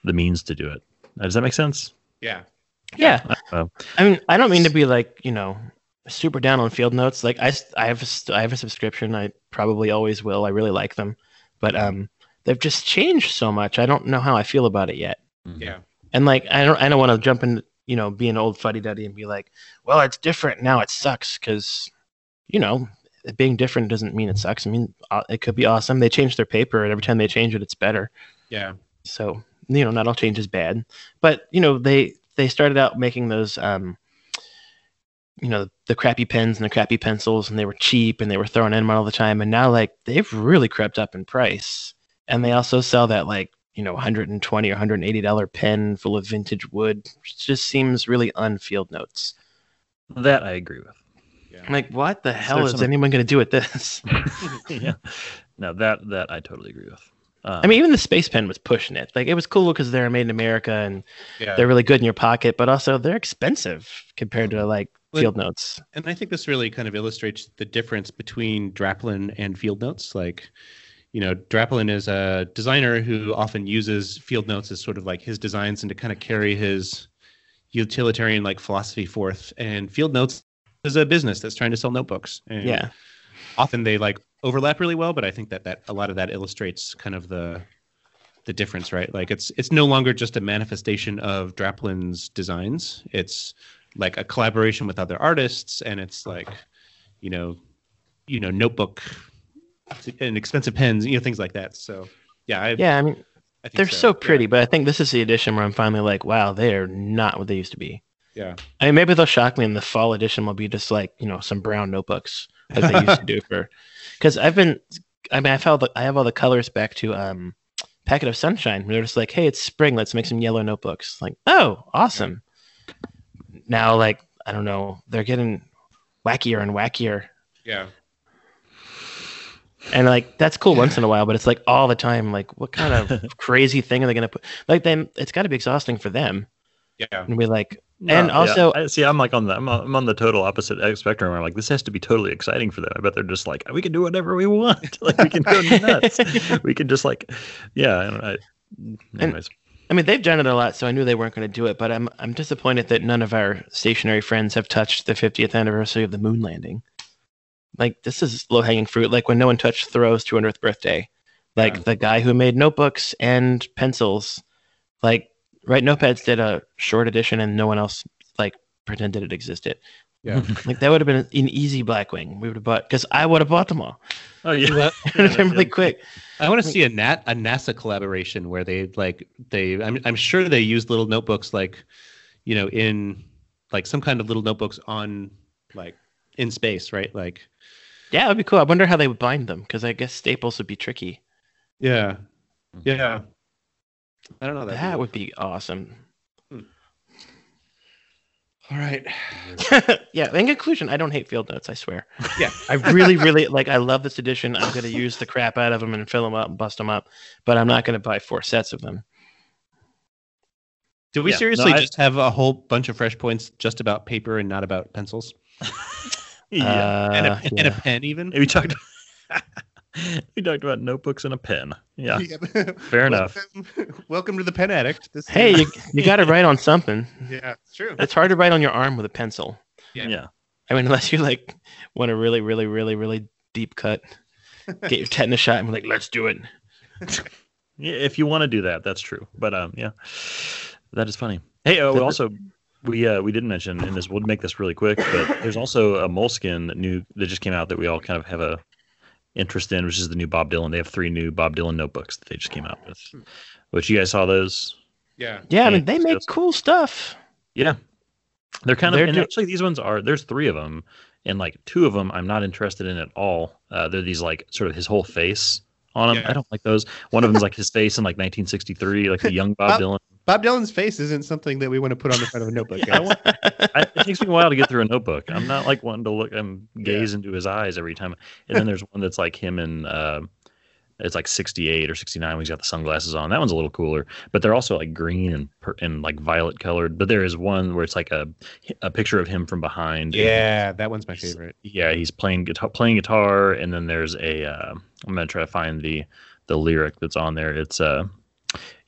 the means to do it. Does that make sense? Yeah. Yeah. Uh, I mean, I don't mean to be like, you know, super down on field notes. Like I, s- I have, a, st- I have a subscription. I probably always will. I really like them, but um, they've just changed so much. I don't know how I feel about it yet. Yeah. And like, I don't, I don't want to jump in, you know, be an old fuddy duddy and be like, well, it's different now. It sucks because, you know, being different doesn't mean it sucks. I mean, uh, it could be awesome. They change their paper, and every time they change it, it's better. Yeah. So you know, not all change is bad, but you know, they they started out making those, um, you know, the crappy pens and the crappy pencils, and they were cheap and they were thrown in all the time, and now like they've really crept up in price, and they also sell that like you know 120 or 180 dollar pen full of vintage wood, just seems really unfield notes. that I agree with. I'm like, what the hell is some- anyone going to do with this? yeah, no, that that I totally agree with. Um, I mean, even the space pen was pushing it. Like, it was cool because they're made in America and Yeah. they're really good in your pocket, but also they're expensive compared to like But- field notes. And I think this really kind of illustrates the difference between Draplin and Field Notes. Like, you know, Draplin is a designer who often uses Field Notes as sort of like his designs and to kind of carry his utilitarian like philosophy forth. And Field Notes is a business that's trying to sell notebooks. And Yeah. Often they like overlap really well, but I think that that a lot of that illustrates kind of the the difference, right? Like it's it's no longer just a manifestation of Draplin's designs. It's like a collaboration with other artists, and it's like, you know, you know, notebook and expensive pens, you know, things like that. So, yeah, I, Yeah. I mean, I they're so Yeah. pretty, but I think this is the edition where I'm finally like, wow, they are not what they used to be. Yeah, I mean, maybe they'll shock me in the fall edition will be just like, you know, some brown notebooks like they used to do for, because I've been, I mean, I've held, the, I have all the colors back to, um, Packet of Sunshine. They're just like, hey, it's spring. Let's make some yellow notebooks. Like, oh, awesome. Now, like, I don't know, they're getting wackier and wackier. yeah, And like that's cool once in a while, but it's like all the time. Like, what kind of crazy thing are they gonna put? Like, then it's got to be exhausting for them. yeah. And be like, No, And yeah. also- I, see, I'm like on the I'm on, I'm on the total opposite spectrum. I'm like, this has to be totally exciting for them. I bet they're just like, we can do whatever we want. like we can go nuts. we can just like, yeah. I anyways, I mean, they've done it a lot, so I knew they weren't going to do it. But I'm I'm disappointed that none of our stationary friends have touched the 50th anniversary of the moon landing. Like this is low hanging fruit. Like when no one touched Thoreau's 200th birthday, like Yeah. the guy who made notebooks and pencils, like Write Notepads did a short edition and no one else like pretended it existed. Yeah. Like that would have been an easy Blackwing. We would have bought because I would have bought them all. oh yeah. Well, It would have been really quick. I want to see a nat a NASA collaboration where they like they I'm I'm sure they use little notebooks like you know in like some kind of little notebooks on like in space, right? Like Yeah, it would be cool. I wonder how they would bind them because I guess staples would be tricky. yeah. Mm-hmm. Yeah. I don't know that. That would be awesome. Hmm. All right. yeah. In conclusion, I don't hate field notes. I swear. Yeah. I really, really like. I love this edition. I'm going to use the crap out of them and fill them up and bust them up, but I'm not going to buy four sets of them. Do we Yeah, no, seriously I- just have a whole bunch of fresh points just about paper and not about pencils? yeah. and, a, Uh, and a pen even? we talked. we talked about notebooks and a pen. Yeah. Fair enough. Welcome to the pen addict. This Hey, you, you got to write on something. yeah, it's true. It's hard to write on your arm with a pencil. Yeah. Yeah. I mean, unless you like want a really, really, really, really deep cut, get your tetanus shot, and be like, let's do it. Yeah, if you want to do that, that's true. But um, yeah, that is funny. Hey, oh, also we uh we didn't mention, and this we'll make this really quick, but there's also a Moleskine new that just came out that we all kind of have a interest in, which is the new Bob Dylan. They have three new Bob Dylan notebooks that they just came out with. Which you guys saw those? Yeah. Yeah, I mean, they make cool stuff. Yeah, they're kind of. They're and do- actually, these ones are. There's three of them, and like two of them, I'm not interested in at all. Uh, they're these like sort of his whole face on them. Yeah. I don't like those. One of them's like his face in like 1963, like the young Bob Bob- Dylan. Bob Dylan's face isn't something that we want to put on the front of a notebook. Yeah, I want- I, it takes me a while to get through a notebook. I'm not like wanting to look and gaze into his eyes every time. And then there's one that's like him in uh, it's like 68 or 69 when he's got the sunglasses on. That one's a little cooler, but they're also like green and per- and like violet colored. But there is one where it's like a a picture of him from behind. yeah, that one's my favorite. yeah, he's playing guitar, playing guitar, and then there's a. Uh, I'm gonna try to find the the lyric that's on there. It's uh,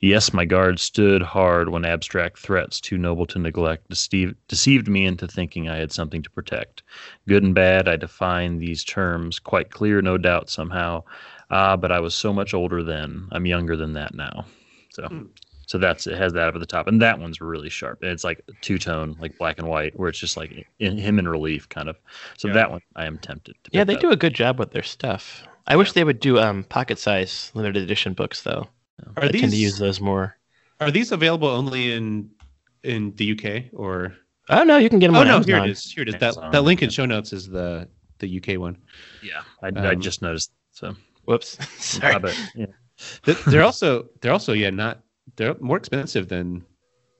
yes, my guard stood hard when abstract threats too noble to neglect deceived deceived me into thinking I had something to protect. Good and bad, I define these terms quite clear, no doubt somehow. Ah, but I was so much older then. I'm younger than that now. So. Hmm. So that's it has that up at the top, and that one's really sharp. And it's like two tone, like black and white, where it's just like in, him in relief, kind of. So Yeah. that one I am tempted. to Yeah, pick they up. do a good job with their stuff. I wish they would do um pocket size limited edition books though. Are I tend to use those more. are these available only in in the UK or? Oh no, you can get them Oh on no, Amazon. here it is. Here it is. That Amazon, that link in show notes is the the UK one. Yeah, I, I Um, just noticed. So Whoops. Sorry. I bet, yeah. They're also they're also yeah not they're more expensive than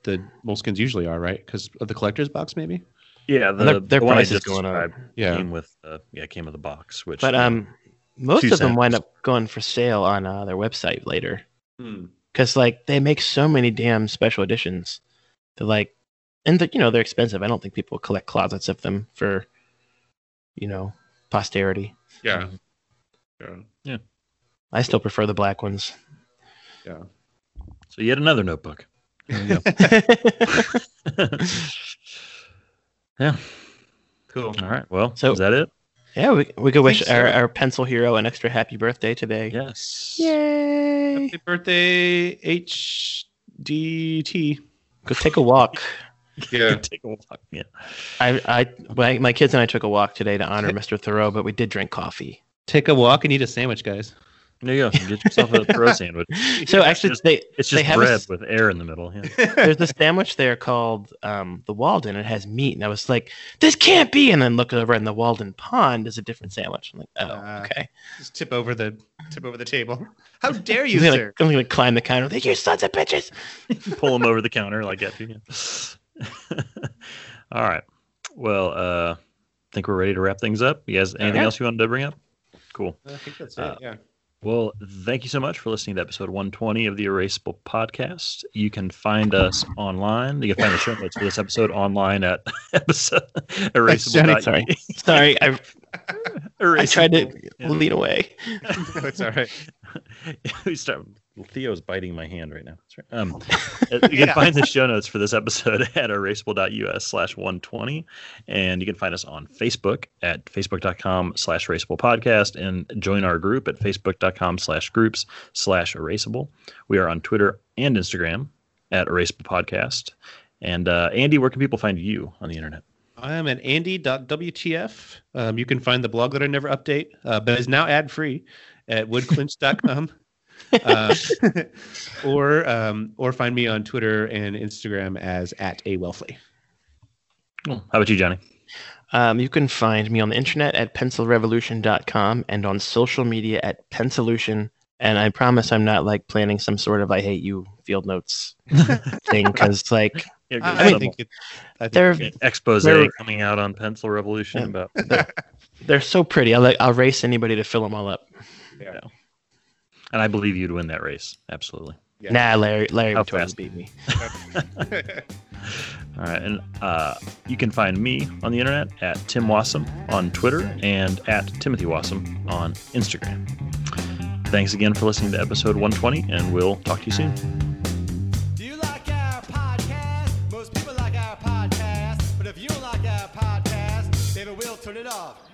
the Moleskines usually are, right? Because of the collector's box, maybe. Yeah, the, Their- their the price is going up. Yeah. came with uh, yeah came with a box, which But um, most Two of them wind up going for sale on uh, their website later Hmm. because like they make so many damn special editions. They're like, and the, you know they're expensive. I don't think people collect closets of them for, you know, posterity. Yeah. Mhm. Yeah. I still prefer the black ones. Yeah. so yet another notebook. yeah. Cool. All right. Well, So- is that it? Yeah, we we could wish think our, our pencil hero an extra happy birthday today. Yes. Yay! Happy birthday, HDT. Go take a walk. Yeah. Take a walk. Yeah. I, I, my, my kids and I took a walk today to honor Mr. Thoreau, but we did drink coffee. Take a walk and eat a sandwich, guys. There you go. Get yourself a Thoreau sandwich. So actually, just- they It's they just have a bread s- with air in the middle. Yeah. there's a sandwich there called um, the Walden. It has meat, and I was like, "This can't be!" And then look over in the Walden pond is a different sandwich. I'm like, "Oh, Ah. okay." Just tip over the tip over the table. How dare you, I'm gonna, sir? I'm gonna climb the counter. Like, you sons of bitches! Pull them over the counter like that. Yeah. All right. Well, uh, I think we're ready to wrap things up. You guys, anything right. else you wanted to bring up? Cool. I think that's Uh, it. Yeah. Well, thank you so much for listening to episode 120 of the Erasable Podcast. You can find us online. You can find the show notes for this episode online at episode erasable. Sorry, sorry. I, I tried to lean away. no, it's all right. we start Theo's biting my hand right now. That's right. Um, uh, you can find the show notes for this episode at erasable.us slash 120. And you can find us on Facebook at facebook.com slash erasable podcast and join our group at facebook.com slash groups slash erasable. We are on Twitter and Instagram at erasable podcast. And uh, Andy, where can people find you on the internet? I am at andy.wtf. Um, you can find the blog that I never update, uh, but is now ad free at woodclinched.com. uh, or um, or find me on Twitter and Instagram as at a Welfle. How about you, Johnny? Um, you can find me on the internet at pencilrevolution.com and on social media at Pencilution. And I promise I'm not like planning some sort of I hate you field notes thing because like Yeah, I, good. Think it, I think they're Okay, expose They're- coming out on Pencil Revolution Yeah. about they're so pretty. I'll like I'll race anybody to fill them all up. And I believe you'd win that race. Absolutely. Yeah. Nah, Larry Larry How would totally beat me. All right, and uh, you can find me on the internet at Tim Wasem on Twitter and at Timothy Wasem on Instagram. Thanks again for listening to episode 120, and we'll talk to you soon. Do you like our podcast? Most people like our podcast. But if you don't like our podcast, baby, we'll turn it off.